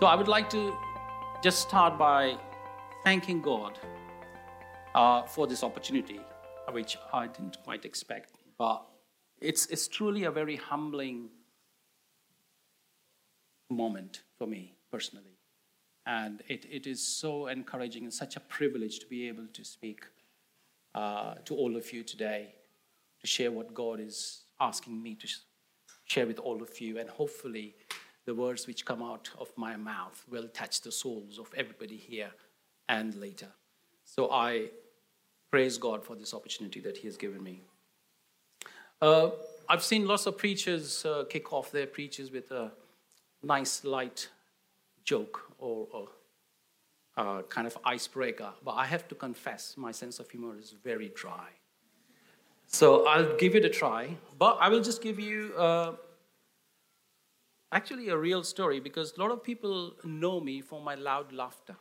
So I would like to just start by thanking God uh, for this opportunity, which I didn't quite expect. But it's, it's truly a very humbling moment for me personally. And it, it is so encouraging and such a privilege to be able to speak uh, to all of you today, to share what God is asking me to share with all of you. And hopefully, the words which come out of my mouth will touch the souls of everybody here and later. So I praise God for this opportunity that He has given me. Uh, I've seen lots of preachers uh, kick off their preachers with a nice, light joke or, or uh, kind of icebreaker, but I have to confess my sense of humor is very dry. So I'll give it a try, but I will just give you uh, actually a real story because a lot of people know me for my loud laughter.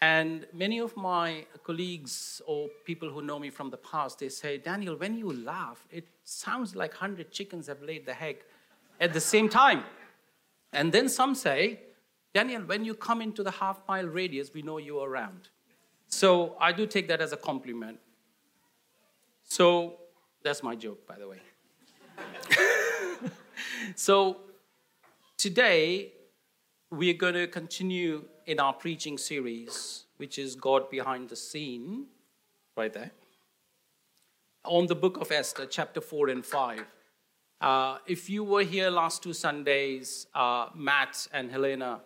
And many of my colleagues or people who know me from the past, they say, Daniel, when you laugh, it sounds like 100 chickens have laid the egg at the same time. And then some say, Daniel, when you come into the half mile radius, we know you're around. So I do take that as a compliment. So that's my joke, by the way. so today, we're going to continue in our preaching series, which is God Behind the Scene, right there, on the book of Esther, chapter 4 and 5. Uh, if you were here last two Sundays, uh, Matt and Helena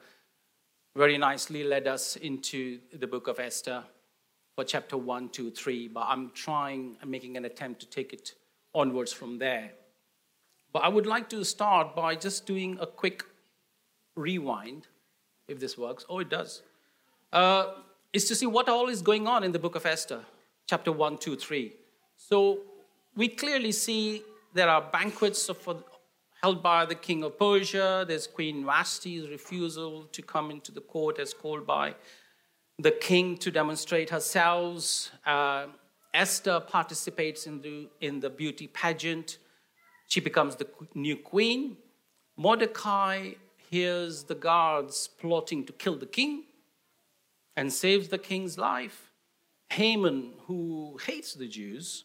very nicely led us into the book of Esther for chapter 1, 2, 3, but I'm trying, I'm making an attempt to take it onwards from there. But I would like to start by just doing a quick rewind, if this works. Oh, it does. Uh, is to see what all is going on in the book of Esther, chapter 1, 2, 3. So we clearly see there are banquets of, held by the king of Persia. There's Queen Vashti's refusal to come into the court as called by the king to demonstrate herself. Uh, Esther participates in the, in the beauty pageant. She becomes the new queen. Mordecai hears the guards plotting to kill the king and saves the king's life. Haman, who hates the Jews,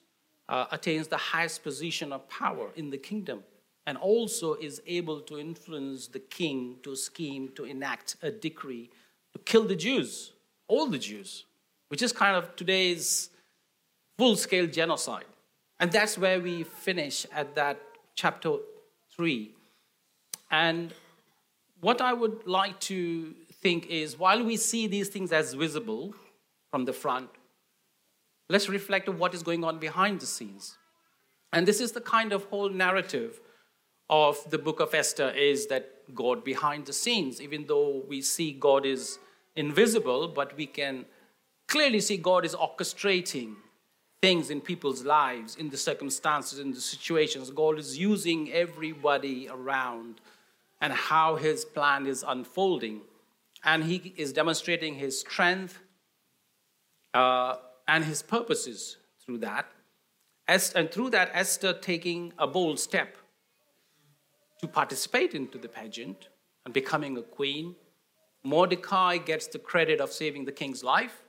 uh, attains the highest position of power in the kingdom and also is able to influence the king to scheme to enact a decree to kill the Jews, all the Jews, which is kind of today's full scale genocide. And that's where we finish at that chapter 3. And what I would like to think is while we see these things as visible from the front, let's reflect on what is going on behind the scenes. And this is the kind of whole narrative of the book of Esther is that God behind the scenes, even though we see God is invisible, but we can clearly see God is orchestrating things in people's lives, in the circumstances, in the situations. God is using everybody around and how his plan is unfolding. And he is demonstrating his strength uh, and his purposes through that. And through that, Esther taking a bold step to participate into the pageant and becoming a queen. Mordecai gets the credit of saving the king's life.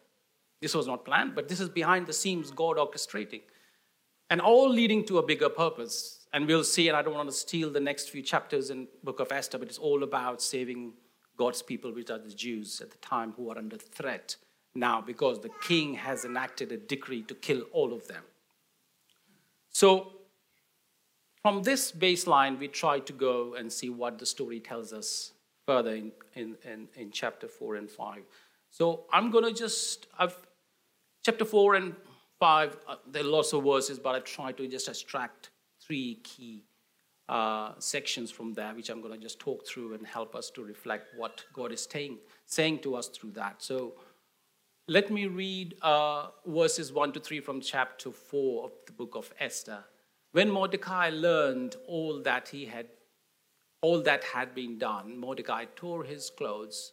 This was not planned, but this is behind the scenes God orchestrating. And all leading to a bigger purpose. And we'll see, and I don't want to steal the next few chapters in book of Esther, but it's all about saving God's people, which are the Jews at the time who are under threat now because the king has enacted a decree to kill all of them. So, from this baseline, we try to go and see what the story tells us further in, in, in, in chapter 4 and 5. So, I'm going to just, I've, chapter 4 and 5, uh, there are lots of verses, but I try to just extract three key uh, sections from there, which I'm going to just talk through and help us to reflect what God is saying, saying to us through that. So, let me read uh, verses 1 to 3 from chapter 4 of the book of Esther. When Mordecai learned all that he had all that had been done, Mordecai tore his clothes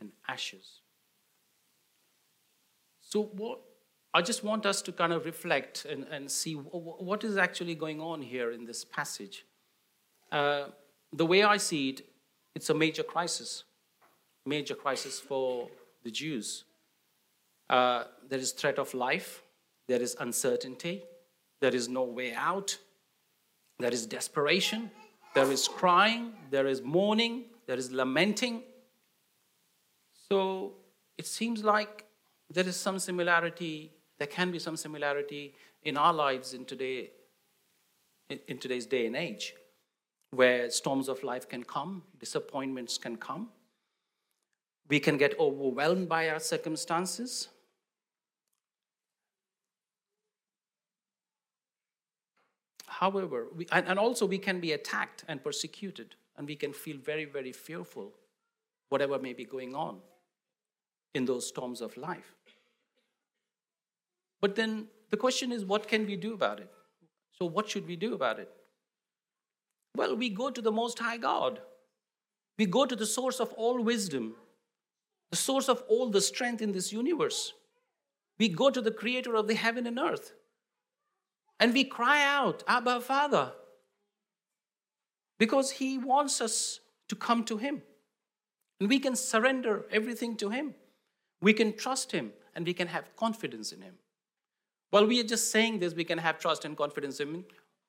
and ashes. So, what I just want us to kind of reflect and, and see what is actually going on here in this passage. Uh, the way I see it, it's a major crisis, major crisis for the Jews. Uh, there is threat of life, there is uncertainty, there is no way out, there is desperation, there is crying, there is mourning, there is lamenting. So it seems like there is some similarity, there can be some similarity in our lives in, today, in today's day and age, where storms of life can come, disappointments can come. We can get overwhelmed by our circumstances. However, we, and, and also we can be attacked and persecuted, and we can feel very, very fearful, whatever may be going on in those storms of life. But then the question is, what can we do about it? So, what should we do about it? Well, we go to the Most High God. We go to the source of all wisdom the source of all the strength in this universe. We go to the creator of the heaven and earth and we cry out, Abba, Father, because he wants us to come to him. And we can surrender everything to him. We can trust him and we can have confidence in him. While we are just saying this, we can have trust and confidence in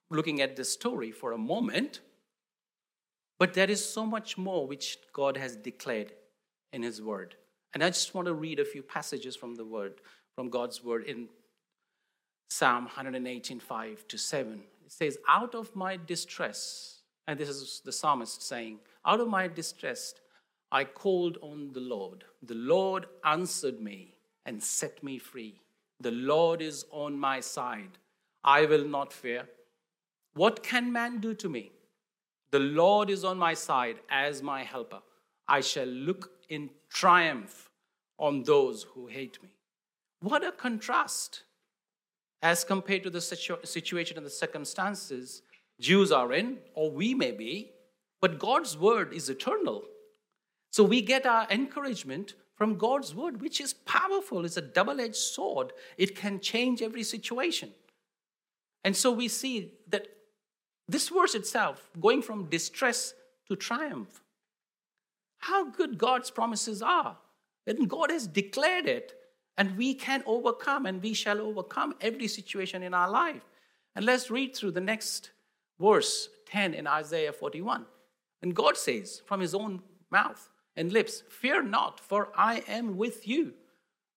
looking at this story for a moment. But there is so much more which God has declared in His Word. And I just want to read a few passages from the Word, from God's Word in Psalm 118, 5 to 7. It says, Out of my distress, and this is the psalmist saying, Out of my distress, I called on the Lord. The Lord answered me and set me free. The Lord is on my side. I will not fear. What can man do to me? The Lord is on my side as my helper. I shall look in triumph on those who hate me. What a contrast as compared to the situ- situation and the circumstances Jews are in, or we may be, but God's word is eternal. So we get our encouragement from God's word, which is powerful. It's a double edged sword, it can change every situation. And so we see that this verse itself, going from distress to triumph, how good God's promises are. And God has declared it, and we can overcome, and we shall overcome every situation in our life. And let's read through the next verse 10 in Isaiah 41. And God says from his own mouth and lips, Fear not, for I am with you.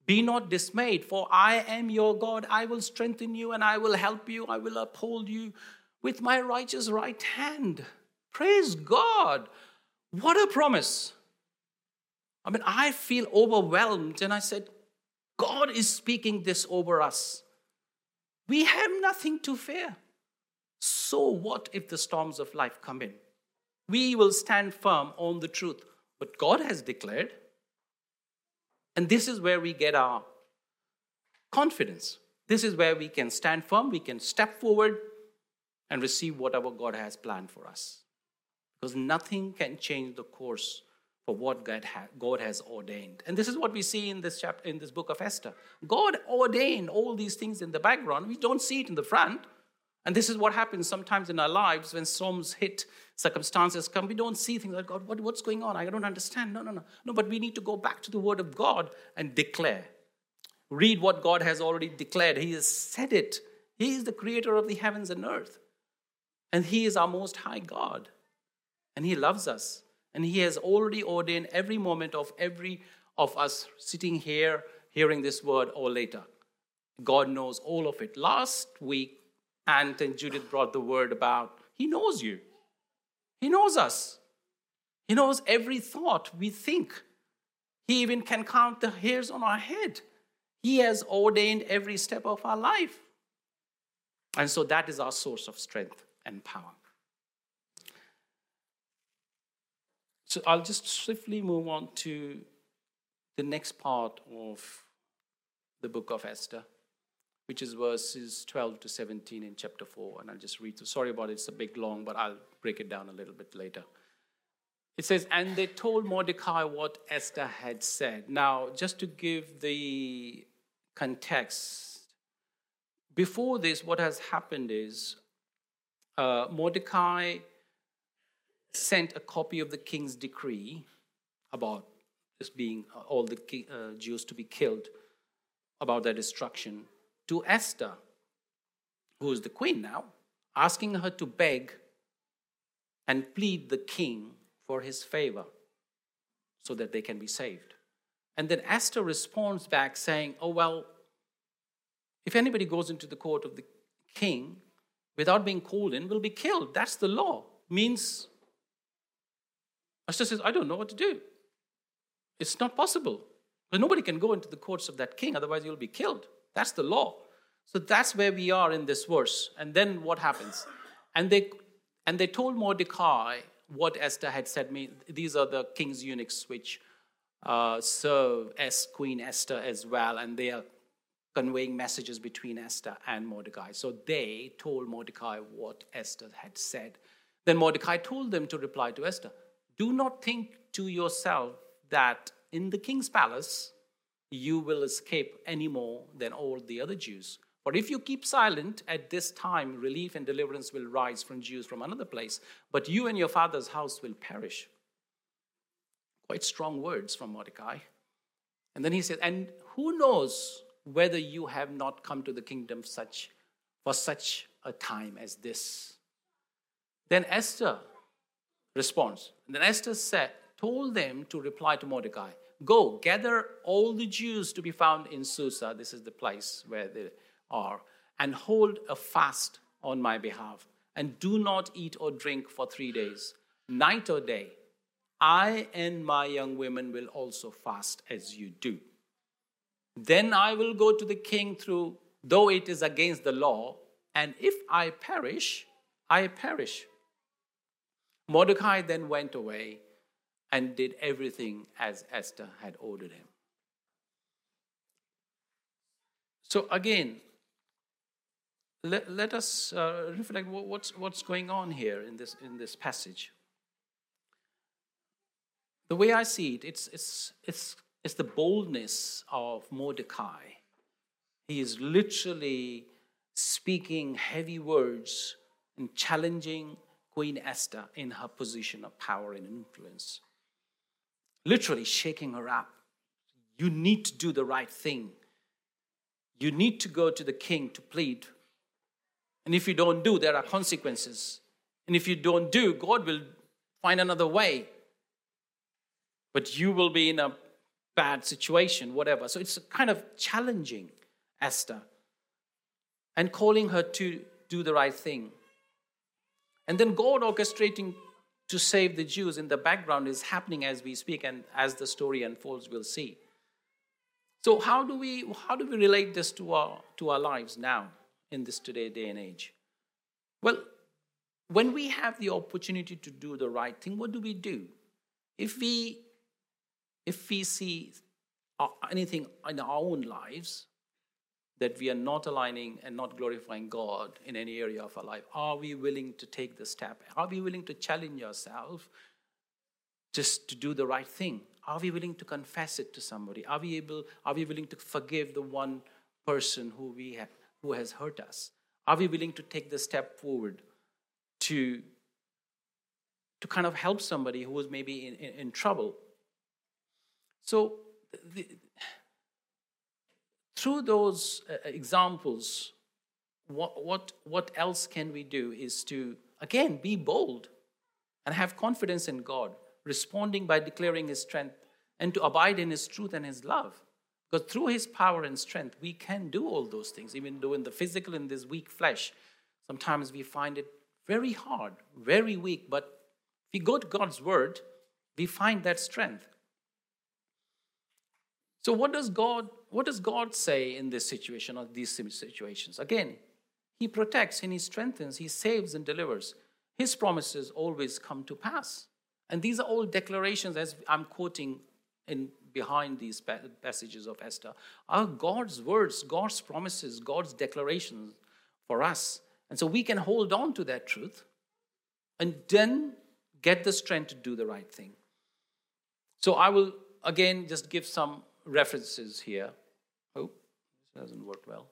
Be not dismayed, for I am your God. I will strengthen you and I will help you. I will uphold you with my righteous right hand. Praise God. What a promise. I mean, I feel overwhelmed, and I said, God is speaking this over us. We have nothing to fear. So, what if the storms of life come in? We will stand firm on the truth, what God has declared. And this is where we get our confidence. This is where we can stand firm, we can step forward and receive whatever God has planned for us because nothing can change the course for what God, ha- God has ordained. And this is what we see in this chapter, in this book of Esther. God ordained all these things in the background. We don't see it in the front. And this is what happens sometimes in our lives when storms hit, circumstances come. We don't see things like, God, what, what's going on? I don't understand. No, no, no. No, but we need to go back to the Word of God and declare. Read what God has already declared. He has said it. He is the creator of the heavens and earth. And He is our most high God and He loves us. And He has already ordained every moment of every of us sitting here hearing this word or later. God knows all of it. Last week, And Judith brought the word about He knows you, He knows us, He knows every thought we think. He even can count the hairs on our head. He has ordained every step of our life. And so that is our source of strength and power. So I'll just swiftly move on to the next part of the book of Esther, which is verses 12 to 17 in chapter 4. And I'll just read through. Sorry about it, it's a big long, but I'll break it down a little bit later. It says, And they told Mordecai what Esther had said. Now, just to give the context, before this, what has happened is uh, Mordecai sent a copy of the king's decree about this being uh, all the uh, Jews to be killed, about their destruction, to Esther, who is the queen now, asking her to beg and plead the king for his favor so that they can be saved. And then Esther responds back saying, Oh, well, if anybody goes into the court of the king without being called in, will be killed. That's the law. Means Esther says, I don't know what to do. It's not possible. But nobody can go into the courts of that king, otherwise, you'll be killed. That's the law. So that's where we are in this verse. And then what happens? And they and they told Mordecai what Esther had said. Me, these are the king's eunuchs which uh, serve as Queen Esther as well, and they are conveying messages between Esther and Mordecai. So they told Mordecai what Esther had said. Then Mordecai told them to reply to Esther Do not think to yourself that in the king's palace you will escape any more than all the other Jews. For if you keep silent at this time, relief and deliverance will rise from Jews from another place, but you and your father's house will perish. Quite strong words from Mordecai. And then he said, And who knows whether you have not come to the kingdom such, for such a time as this? Then Esther responds. And then Esther said, told them to reply to Mordecai, Go, gather all the Jews to be found in Susa. This is the place where they are, and hold a fast on my behalf, and do not eat or drink for three days, night or day. I and my young women will also fast as you do. Then I will go to the king through, though it is against the law, and if I perish, I perish. Mordecai then went away and did everything as Esther had ordered him. So, again, let, let us uh, reflect what's, what's going on here in this, in this passage. The way I see it, it's, it's, it's, it's the boldness of Mordecai. He is literally speaking heavy words and challenging Queen Esther in her position of power and influence. Literally shaking her up. You need to do the right thing. You need to go to the king to plead and if you don't do, there are consequences. And if you don't do, God will find another way. But you will be in a bad situation, whatever. So it's kind of challenging Esther and calling her to do the right thing. And then God orchestrating to save the Jews in the background is happening as we speak and as the story unfolds, we'll see. So how do we how do we relate this to our to our lives now? in this today day and age? Well, when we have the opportunity to do the right thing, what do we do? If we if we see uh, anything in our own lives that we are not aligning and not glorifying God in any area of our life, are we willing to take the step? Are we willing to challenge ourselves just to do the right thing? Are we willing to confess it to somebody? Are we able? Are we willing to forgive the one person who we have who has hurt us? Are we willing to take the step forward to, to kind of help somebody who is maybe in, in, in trouble? So, the, through those uh, examples, what, what, what else can we do is to, again, be bold and have confidence in God, responding by declaring His strength and to abide in His truth and His love. Because through his power and strength, we can do all those things, even though in the physical, in this weak flesh, sometimes we find it very hard, very weak. But if we go to God's word, we find that strength. So what does God what does God say in this situation or these situations? Again, he protects and he strengthens, he saves and delivers. His promises always come to pass. And these are all declarations, as I'm quoting in behind these passages of Esther, are God's words, God's promises, God's declarations for us. And so we can hold on to that truth and then get the strength to do the right thing. So I will again just give some references here. Oh, this doesn't work well.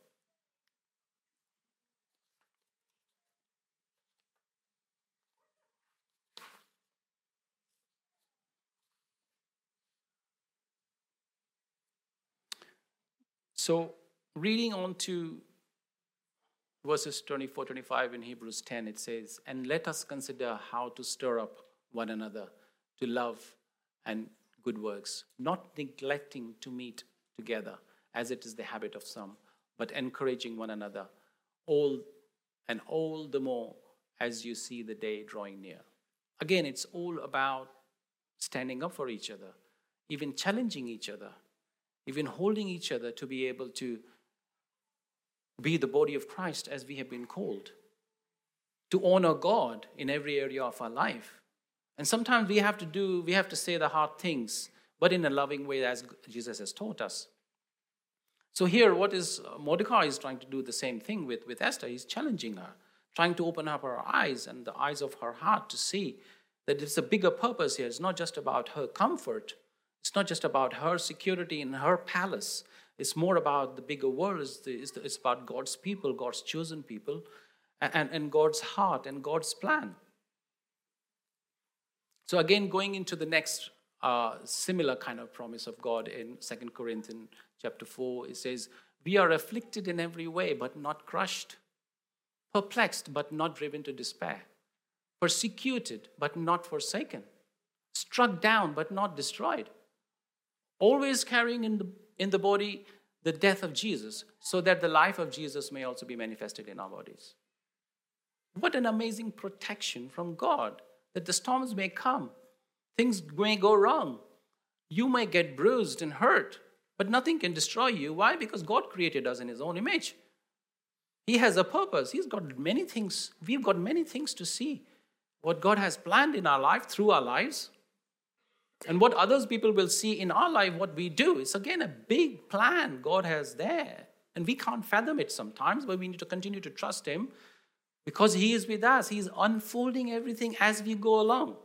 So, reading on to verses 24 25 in Hebrews 10, it says, And let us consider how to stir up one another to love and good works, not neglecting to meet together, as it is the habit of some, but encouraging one another, all and all the more as you see the day drawing near. Again, it's all about standing up for each other, even challenging each other, even holding each other to be able to be the body of Christ as we have been called, to honor God in every area of our life. And sometimes we have to do, we have to say the hard things, but in a loving way as Jesus has taught us. So here, what is uh, Mordecai is trying to do the same thing with, with Esther. He's challenging her, trying to open up her eyes and the eyes of her heart to see that it's a bigger purpose here. It's not just about her comfort, it's not just about her security in her palace. It's more about the bigger world. It's, the, it's, the, it's about God's people, God's chosen people, and, and God's heart and God's plan. So again, going into the next uh, similar kind of promise of God in Second Corinthians chapter 4, it says, We are afflicted in every way, but not crushed, perplexed, but not driven to despair, persecuted, but not forsaken, struck down, but not destroyed, always carrying in the, in the body the death of Jesus, so that the life of Jesus may also be manifested in our bodies. What an amazing protection from God that the storms may come, things may go wrong, you may get bruised and hurt, but nothing can destroy you. Why? Because God created us in His own image. He has a purpose. He's got many things. We've got many things to see. What God has planned in our life, through our lives, and what others people will see in our life, what we do. It's again a big plan God has there. And we can't fathom it sometimes, but we need to continue to trust Him because He is with us. He is unfolding everything as we go along.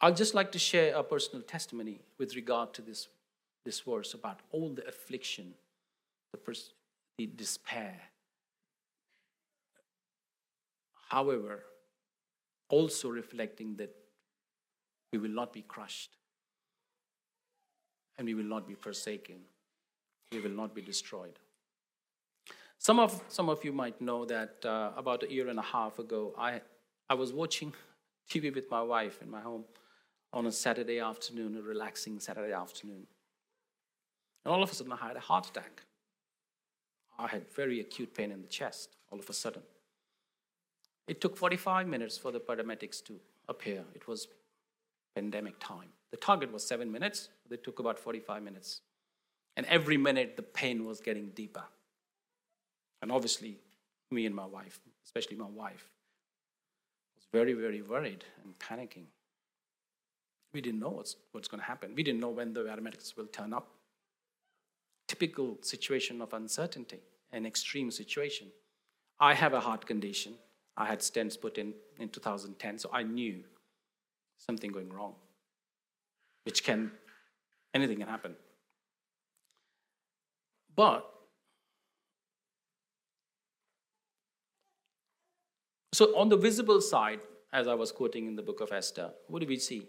I'd just like to share a personal testimony with regard to this, this verse about all the affliction, the, pers- the despair. However, also reflecting that we will not be crushed and we will not be forsaken, we will not be destroyed. Some of, some of you might know that uh, about a year and a half ago, I, I was watching TV with my wife in my home on a Saturday afternoon, a relaxing Saturday afternoon. And all of a sudden, I had a heart attack. I had very acute pain in the chest all of a sudden. It took 45 minutes for the paramedics to appear. It was pandemic time. The target was seven minutes, they took about 45 minutes. And every minute, the pain was getting deeper. And obviously, me and my wife, especially my wife, was very, very worried and panicking. We didn't know what's, what's going to happen. We didn't know when the paramedics will turn up. Typical situation of uncertainty, an extreme situation. I have a heart condition. I had stents put in in 2010, so I knew something going wrong, which can, anything can happen. But So, on the visible side, as I was quoting in the book of Esther, what do we see?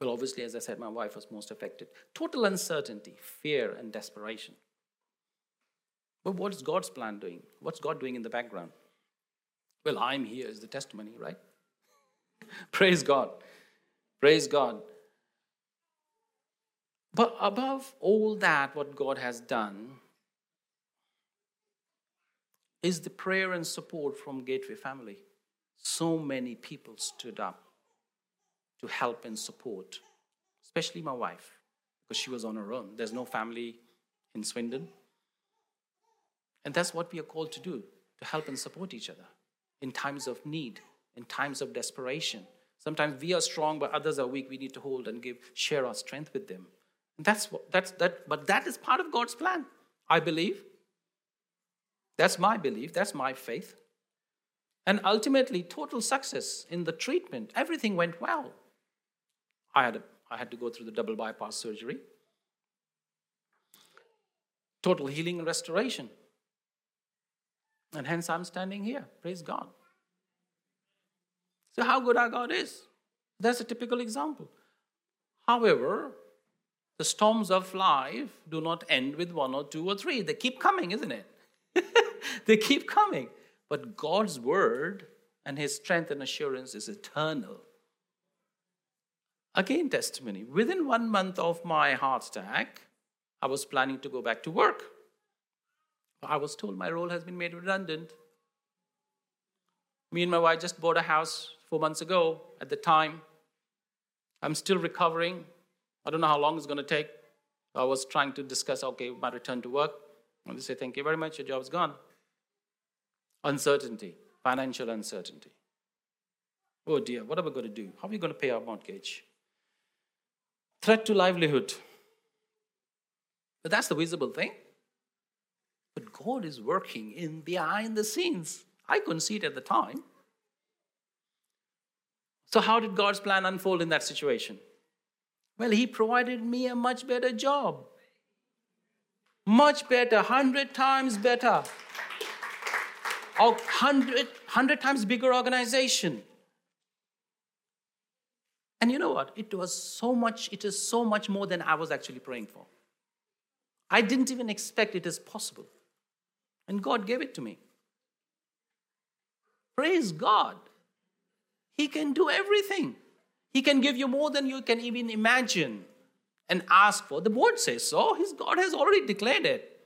Well, obviously, as I said, my wife was most affected. Total uncertainty, fear, and desperation. But what is God's plan doing? What's God doing in the background? Well, I'm here is the testimony, right? Praise God. Praise God. But above all that, what God has done is the prayer and support from Gateway family. So many people stood up to help and support, especially my wife, because she was on her own. There's no family in Swindon. And that's what we are called to do to help and support each other in times of need, in times of desperation. Sometimes we are strong, but others are weak. We need to hold and give, share our strength with them. And that's what, that's that. But that is part of God's plan. I believe. That's my belief. That's my faith. And ultimately, total success in the treatment. Everything went well. I had, a, I had to go through the double bypass surgery. Total healing and restoration. And hence I'm standing here. Praise God. So, how good our God is. That's a typical example. However, the storms of life do not end with one or two or three. They keep coming, isn't it? they keep coming. But God's word and his strength and assurance is eternal. Again, testimony. Within one month of my heart attack, I was planning to go back to work. I was told my role has been made redundant. Me and my wife just bought a house four months ago at the time. I'm still recovering. I don't know how long it's going to take. I was trying to discuss, okay, my return to work. And they say, thank you very much, your job's gone. Uncertainty, financial uncertainty. Oh dear, what are we going to do? How are we going to pay our mortgage? Threat to livelihood. But that's the visible thing. But God is working in the eye behind the scenes. I couldn't see it at the time. So, how did God's plan unfold in that situation? Well, He provided me a much better job. Much better, hundred times better. A hundred, hundred times bigger organization. And you know what? It was so much, it is so much more than I was actually praying for. I didn't even expect it as possible. And God gave it to me. Praise God. He can do everything. He can give you more than you can even imagine and ask for. The word says so. His God has already declared it.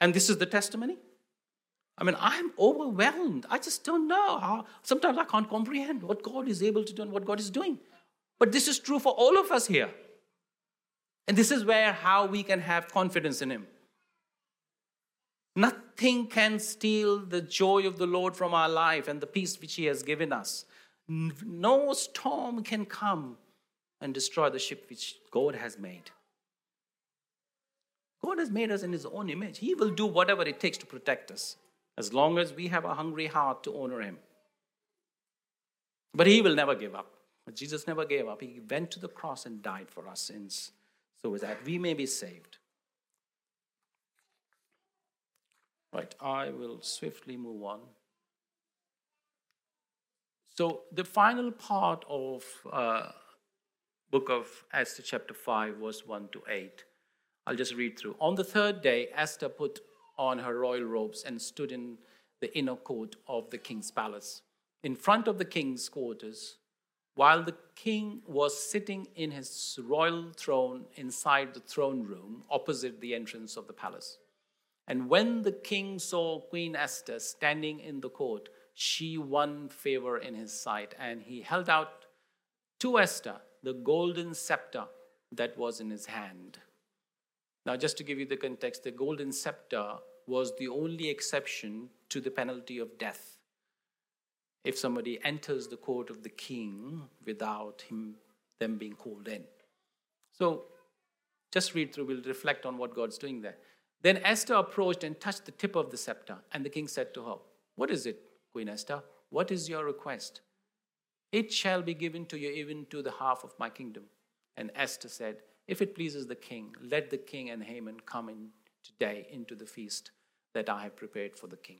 And this is the testimony. I mean, I'm overwhelmed. I just don't know how. Sometimes I can't comprehend what God is able to do and what God is doing. But this is true for all of us here. And this is where how we can have confidence in Him. Nothing can steal the joy of the Lord from our life and the peace which He has given us. No storm can come and destroy the ship which God has made. God has made us in His own image. He will do whatever it takes to protect us as long as we have a hungry heart to honor Him. But He will never give up. Jesus never gave up. He went to the cross and died for our sins so that we may be saved. Right, I will swiftly move on. So the final part of uh, book of Esther, chapter 5, verse 1 to 8. I'll just read through. On the third day, Esther put on her royal robes and stood in the inner court of the king's palace, in front of the king's quarters, while the king was sitting in his royal throne inside the throne room opposite the entrance of the palace. And when the king saw Queen Esther standing in the court, she won favor in his sight, and he held out to Esther the golden scepter that was in his hand. Now, just to give you the context, the golden scepter was the only exception to the penalty of death. If somebody enters the court of the king without him, them being called in. So, just read through, we'll reflect on what God's doing there. Then Esther approached and touched the tip of the scepter, and the king said to her, What is it? Queen Esther, what is your request? It shall be given to you even to the half of my kingdom. And Esther said, If it pleases the king, let the king and Haman come in today into the feast that I have prepared for the king.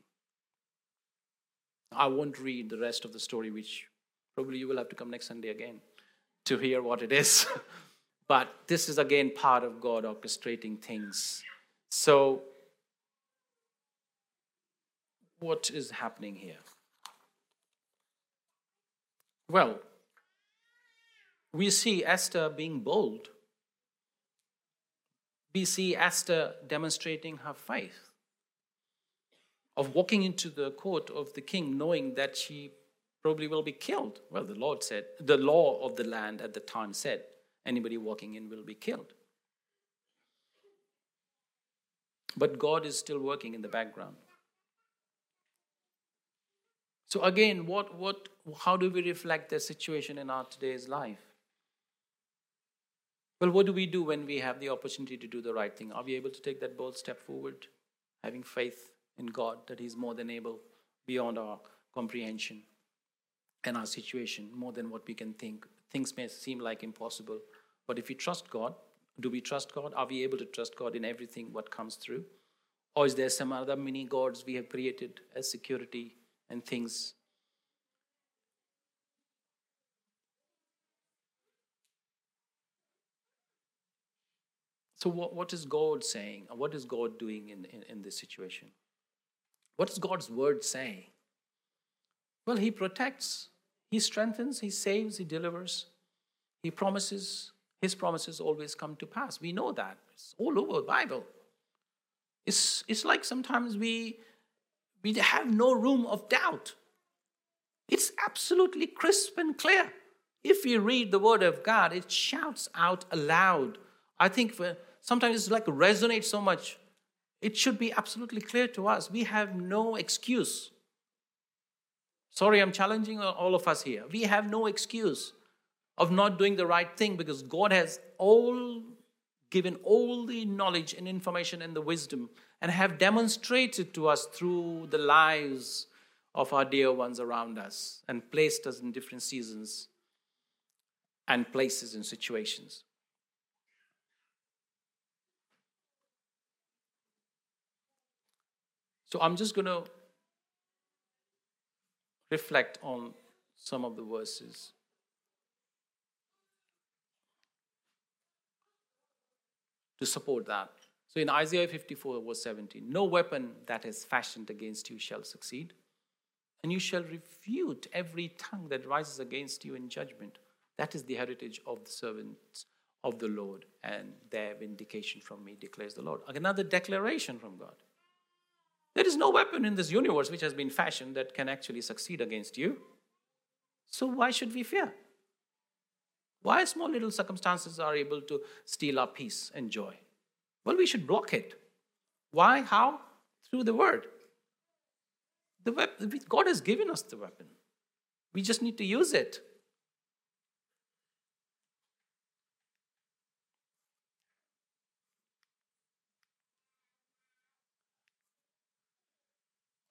I won't read the rest of the story, which probably you will have to come next Sunday again to hear what it is. but this is again part of God orchestrating things. So what is happening here? Well, we see Esther being bold. We see Esther demonstrating her faith of walking into the court of the king knowing that she probably will be killed. Well, the Lord said, the law of the land at the time said, anybody walking in will be killed. But God is still working in the background. So again, what, what, how do we reflect the situation in our today's life? Well, what do we do when we have the opportunity to do the right thing? Are we able to take that bold step forward, having faith in God that He's more than able, beyond our comprehension and our situation, more than what we can think? Things may seem like impossible, but if we trust God, do we trust God? Are we able to trust God in everything what comes through? Or is there some other mini gods we have created as security and things? So, what, what is God saying? What is God doing in, in, in this situation? What does God's word say? Well, He protects, He strengthens, He saves, He delivers, He promises. His promises always come to pass. We know that. It's all over the Bible. It's, it's like sometimes we, we have no room of doubt. It's absolutely crisp and clear. If you read the Word of God, it shouts out aloud. I think for, sometimes it's like resonates so much. It should be absolutely clear to us. We have no excuse. Sorry, I'm challenging all of us here. We have no excuse of not doing the right thing because God has all given all the knowledge and information and the wisdom and have demonstrated to us through the lives of our dear ones around us and placed us in different seasons and places and situations. So I'm just going to reflect on some of the verses. To support that. So in Isaiah 54, verse 17, no weapon that is fashioned against you shall succeed, and you shall refute every tongue that rises against you in judgment. That is the heritage of the servants of the Lord, and their vindication from me, declares the Lord. Another declaration from God. There is no weapon in this universe which has been fashioned that can actually succeed against you. So why should we fear? Why small little circumstances are able to steal our peace and joy? Well, we should block it. Why? How? Through the word. The weapon, God has given us the weapon. We just need to use it.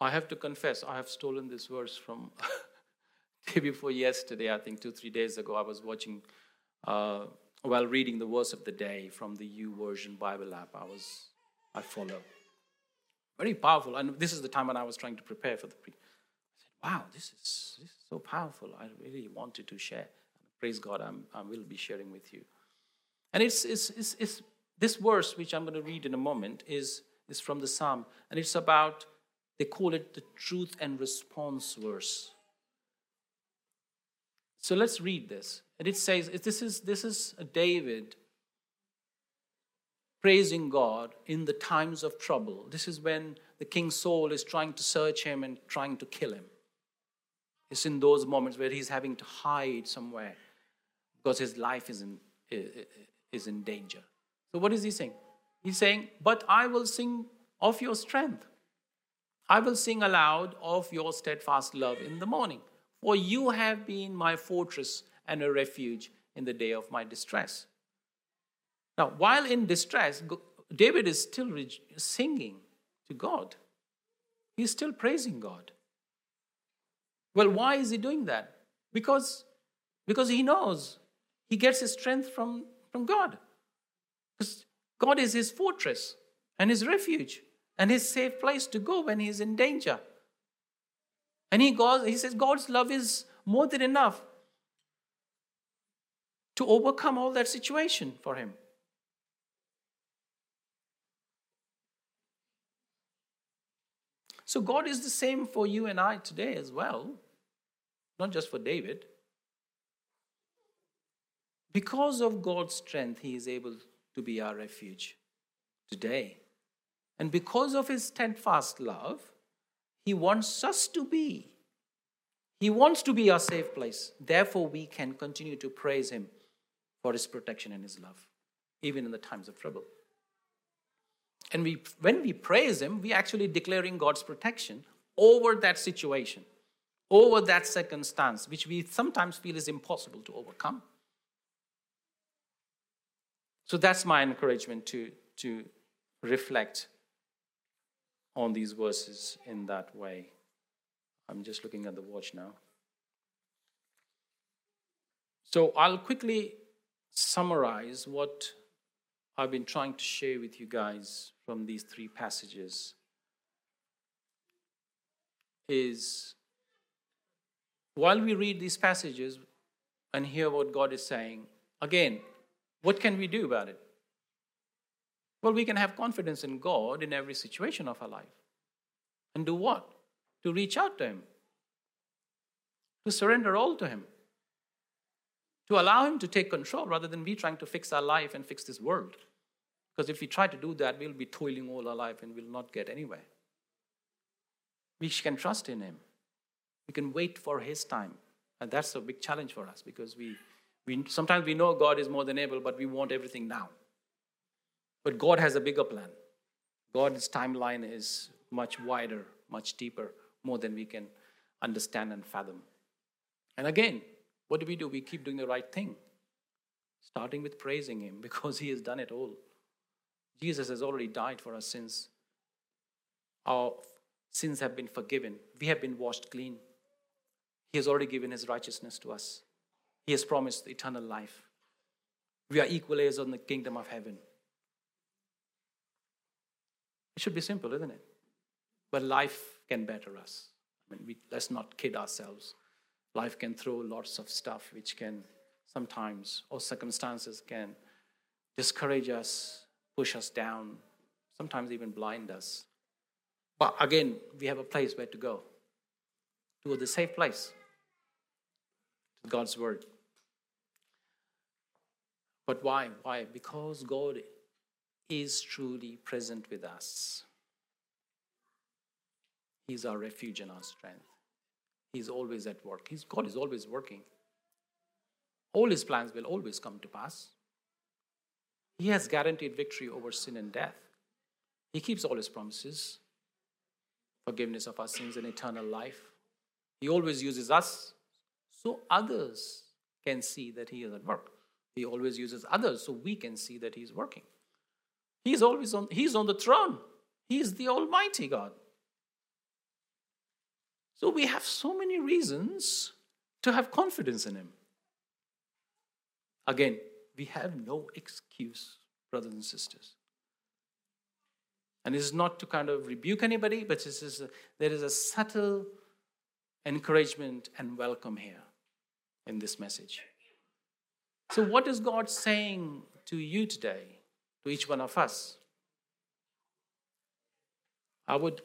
I have to confess, I have stolen this verse from day before yesterday, I think two, three days ago. I was watching, uh, while reading the verse of the day from the YouVersion Bible app. I was, I follow. Very powerful. And this is the time when I was trying to prepare for the pre. I said, wow, this is, this is so powerful. I really wanted to share. Praise God, I'm, I will be sharing with you. And it's, it's, it's, it's this verse, which I'm going to read in a moment, is, is from the Psalm. And it's about they call it the truth and response verse. So let's read this. And it says this is, this is David praising God in the times of trouble. This is when the king Saul is trying to search him and trying to kill him. It's in those moments where he's having to hide somewhere because his life is in, is in danger. So, what is he saying? He's saying, But I will sing of your strength. I will sing aloud of your steadfast love in the morning, for you have been my fortress and a refuge in the day of my distress. Now, while in distress, David is still singing to God. He's still praising God. Well, why is he doing that? Because, because he knows he gets his strength from, from God. Because God is his fortress and his refuge and his safe place to go when he's in danger. And he goes, he says, God's love is more than enough to overcome all that situation for him. So God is the same for you and I today as well, not just for David. Because of God's strength, he is able to be our refuge today. And because of his steadfast love, he wants us to be. He wants to be our safe place. Therefore, we can continue to praise him for his protection and his love, even in the times of trouble. And we, when we praise him, we're actually declaring God's protection over that situation. over that circumstance, which we sometimes feel is impossible to overcome. So that's my encouragement to, to reflect on these verses in that way. I'm just looking at the watch now. So I'll quickly summarize what I've been trying to share with you guys from these three passages is while we read these passages and hear what God is saying, again, what can we do about it? Well, we can have confidence in God in every situation of our life. And do what? To reach out to Him, to surrender all to Him, to allow Him to take control rather than we trying to fix our life and fix this world. Because if we try to do that, we'll be toiling all our life and we'll not get anywhere. We can trust in Him. We can wait for His time. And that's a big challenge for us because we, we sometimes we know God is more than able, but we want everything now. But God has a bigger plan. God's timeline is much wider, much deeper, more than we can understand and fathom. And again, what do we do? We keep doing the right thing, starting with praising Him because He has done it all. Jesus has already died for our sins. Our sins have been forgiven, we have been washed clean. He has already given His righteousness to us, He has promised eternal life. We are equal heirs on the kingdom of heaven. It should be simple, isn't it? But life can better us. I mean, we, let's not kid ourselves. Life can throw lots of stuff which can sometimes, or circumstances can discourage us, push us down, sometimes even blind us. But again, we have a place where to go to the safe place, to God's Word. But why? Why? Because God is truly present with us. He's our refuge and our strength. He's always at work. He's, God is always working. All his plans will always come to pass. He has guaranteed victory over sin and death. He keeps all his promises forgiveness of our sins and eternal life. He always uses us so others can see that he is at work. He always uses others so we can see that he is working. He's always on, he's on the throne. He's the Almighty God. So we have so many reasons to have confidence in Him. Again, we have no excuse, brothers and sisters. And this is not to kind of rebuke anybody, but this is a, there is a subtle encouragement and welcome here in this message. So, what is God saying to you today? To each one of us. I would,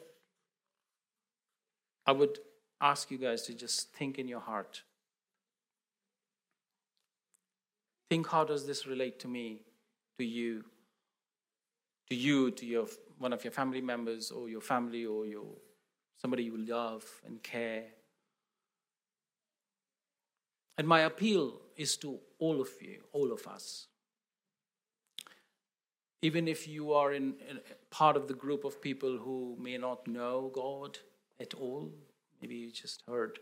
I would ask you guys to just think in your heart. Think how does this relate to me, to you, to you, to your one of your family members or your family or your somebody you love and care. And my appeal is to all of you, all of us even if you are in, in, part of the group of people who may not know God at all, maybe you just heard,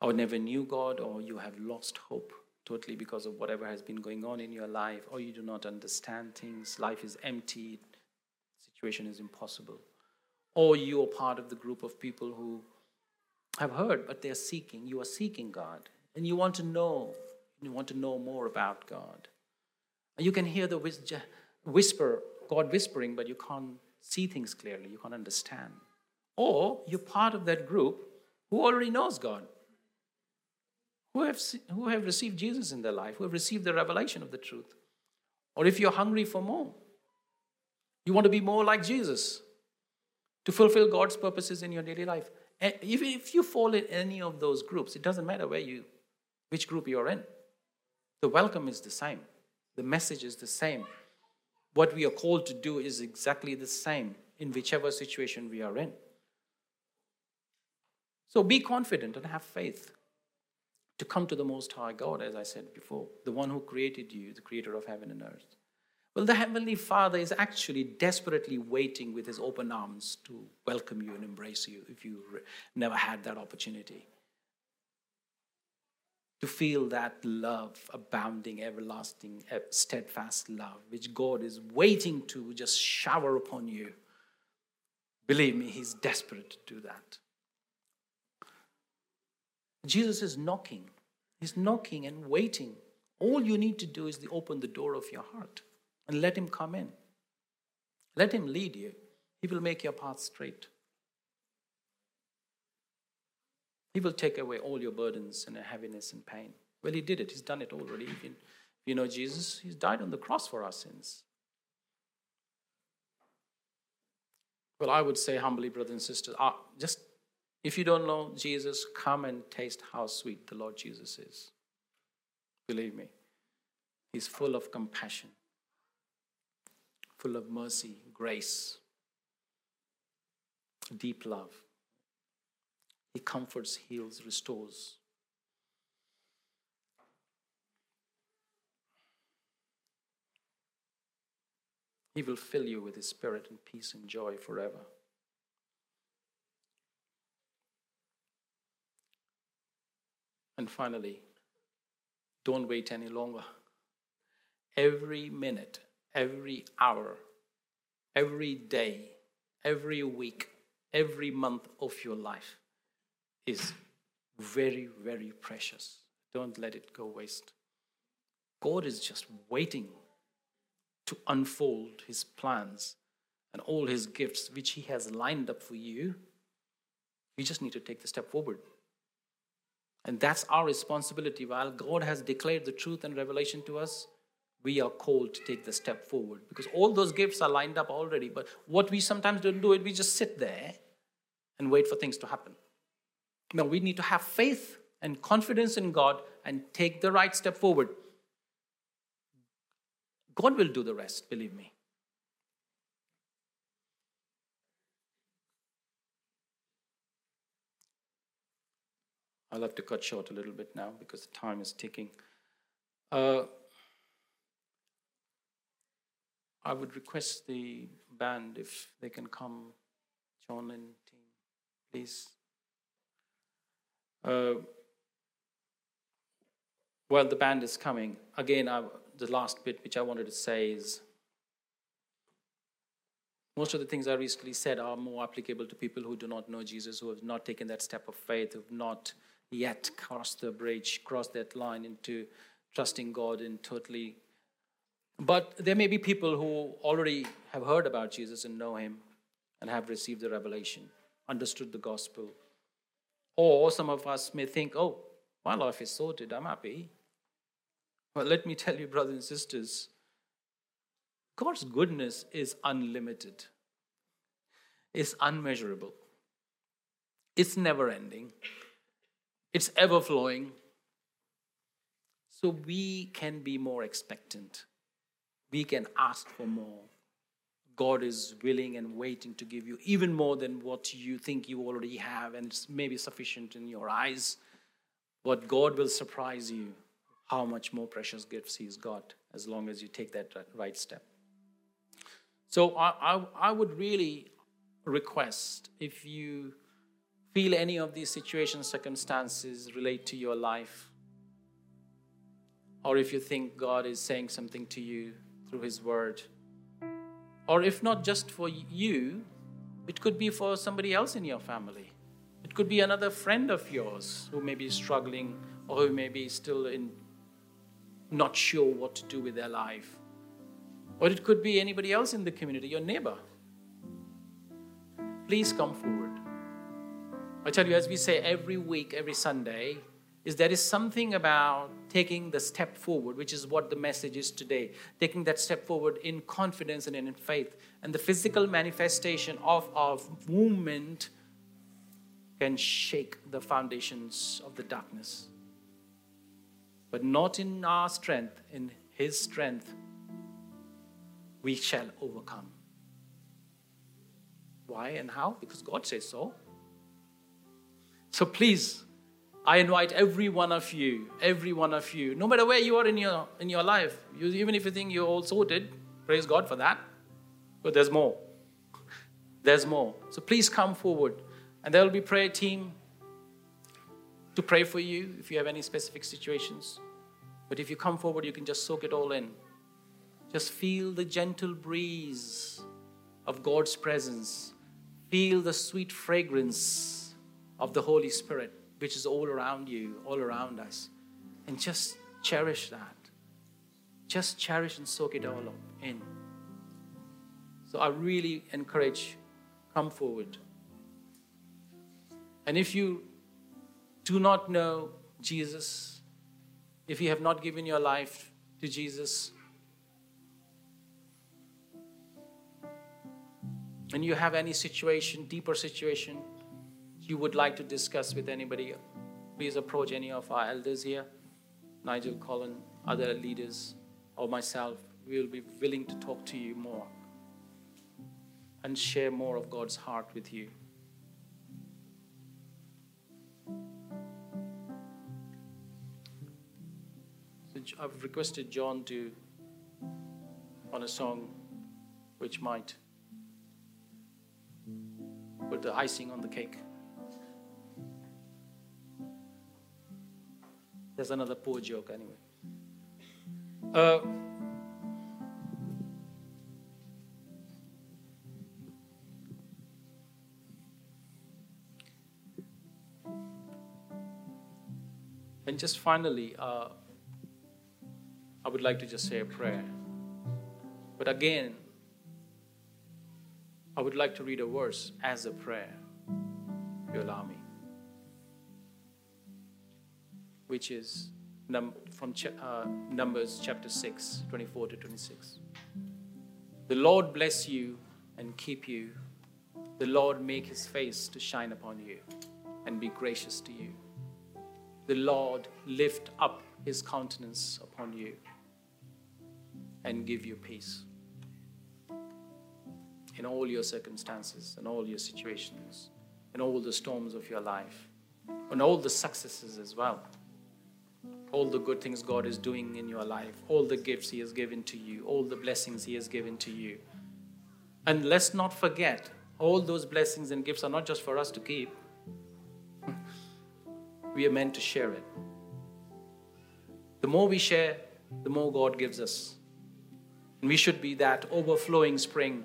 or never knew God, or you have lost hope totally because of whatever has been going on in your life, or you do not understand things, life is empty, situation is impossible, or you are part of the group of people who have heard, but they're seeking, you are seeking God, and you want to know, you want to know more about God. And you can hear the wisdom whisper, God whispering, but you can't see things clearly, you can't understand. Or you're part of that group who already knows God, who have, who have received Jesus in their life, who have received the revelation of the truth. Or if you're hungry for more, you want to be more like Jesus to fulfill God's purposes in your daily life. And even if you fall in any of those groups, it doesn't matter where you, which group you're in. The welcome is the same. The message is the same what we are called to do is exactly the same in whichever situation we are in. So be confident and have faith to come to the Most High God, as I said before, the one who created you, the creator of heaven and earth. Well, the Heavenly Father is actually desperately waiting with His open arms to welcome you and embrace you if you never had that opportunity. To feel that love, abounding, everlasting, steadfast love, which God is waiting to just shower upon you. Believe me, He's desperate to do that. Jesus is knocking. He's knocking and waiting. All you need to do is to open the door of your heart and let Him come in. Let Him lead you. He will make your path straight. He will take away all your burdens and heaviness and pain. Well, He did it. He's done it already. If you, if you know Jesus, He's died on the cross for our sins. Well, I would say humbly, brothers and sisters, uh, just if you don't know Jesus, come and taste how sweet the Lord Jesus is. Believe me, He's full of compassion, full of mercy, grace, deep love. He comforts, heals, restores. He will fill you with His Spirit and peace and joy forever. And finally, don't wait any longer. Every minute, every hour, every day, every week, every month of your life is very, very precious. Don't let it go waste. God is just waiting to unfold his plans and all his gifts, which he has lined up for you. You just need to take the step forward. And that's our responsibility. While God has declared the truth and revelation to us, we are called to take the step forward because all those gifts are lined up already. But what we sometimes don't do is we just sit there and wait for things to happen. No, we need to have faith and confidence in God and take the right step forward. God will do the rest, believe me. I'll have to cut short a little bit now because the time is ticking. Uh, I would request the band if they can come, John and team, please. Uh, while the band is coming, again, I, the last bit which I wanted to say is most of the things I recently said are more applicable to people who do not know Jesus, who have not taken that step of faith, who have not yet crossed the bridge, crossed that line into trusting God and totally. But there may be people who already have heard about Jesus and know him and have received the revelation, understood the gospel. Or some of us may think, oh, my life is sorted, I'm happy. But let me tell you, brothers and sisters, God's goodness is unlimited, it's unmeasurable, it's never ending it's ever flowing. So we can be more expectant. We can ask for more. God is willing and waiting to give you even more than what you think you already have, and it's maybe sufficient in your eyes. But God will surprise you how much more precious gifts He's got as long as you take that right step. So I, I, I would really request if you feel any of these situations, circumstances relate to your life, or if you think God is saying something to you through His Word, or if not just for you, it could be for somebody else in your family. It could be another friend of yours who may be struggling or who may be still in not sure what to do with their life. Or it could be anybody else in the community, your neighbor. Please come forward. I tell you, as we say every week, every Sunday, is there is something about taking the step forward, which is what the message is today. Taking that step forward in confidence and in faith. And the physical manifestation of our movement can shake the foundations of the darkness. But not in our strength, in His strength, we shall overcome. Why and how? Because God says so. So please, I invite every one of you, every one of you, no matter where you are in your in your life, you, even if you think you're all sorted, Praise God for that. But there's more. There's more. So please come forward. And there will be prayer team to pray for you if you have any specific situations. But if you come forward, you can just soak it all in. Just feel the gentle breeze of God's presence. Feel the sweet fragrance of the Holy Spirit, which is all around you, all around us. And just cherish that. Just cherish and soak it all up in. So I really encourage come forward. And if you do not know Jesus, if you have not given your life to Jesus, and you have any situation, deeper situation, you would like to discuss with anybody, please approach any of our elders here, Nigel, Colin, other leaders, or myself. We will be willing to talk to you more and share more of God's heart with you. I've requested John to on a song which might put the icing on the cake. There's another poor joke, anyway. Uh, and just finally, uh, I would like to just say a prayer. But again, I would like to read a verse as a prayer, if you allow me, which is num- from ch- uh, Numbers chapter 6, 24 to 26. The Lord bless you and keep you. The Lord make his face to shine upon you and be gracious to you. The Lord lift up his countenance upon you and give you peace in all your circumstances and all your situations, in all the storms of your life, and all the successes as well. All the good things God is doing in your life, all the gifts He has given to you, all the blessings He has given to you. And let's not forget, all those blessings and gifts are not just for us to keep, we are meant to share it. The more we share, the more God gives us. And we should be that overflowing spring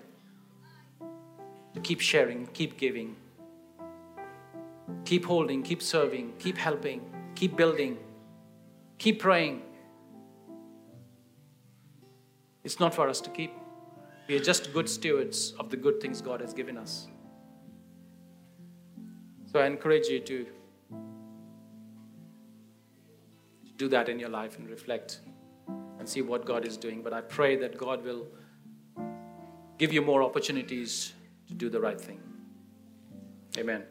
to keep sharing, keep giving, keep holding, keep serving, keep helping, keep building, keep praying. It's not for us to keep. We are just good stewards of the good things God has given us. So I encourage you to do that in your life and reflect and see what God is doing. But I pray that God will give you more opportunities to do the right thing. Amen.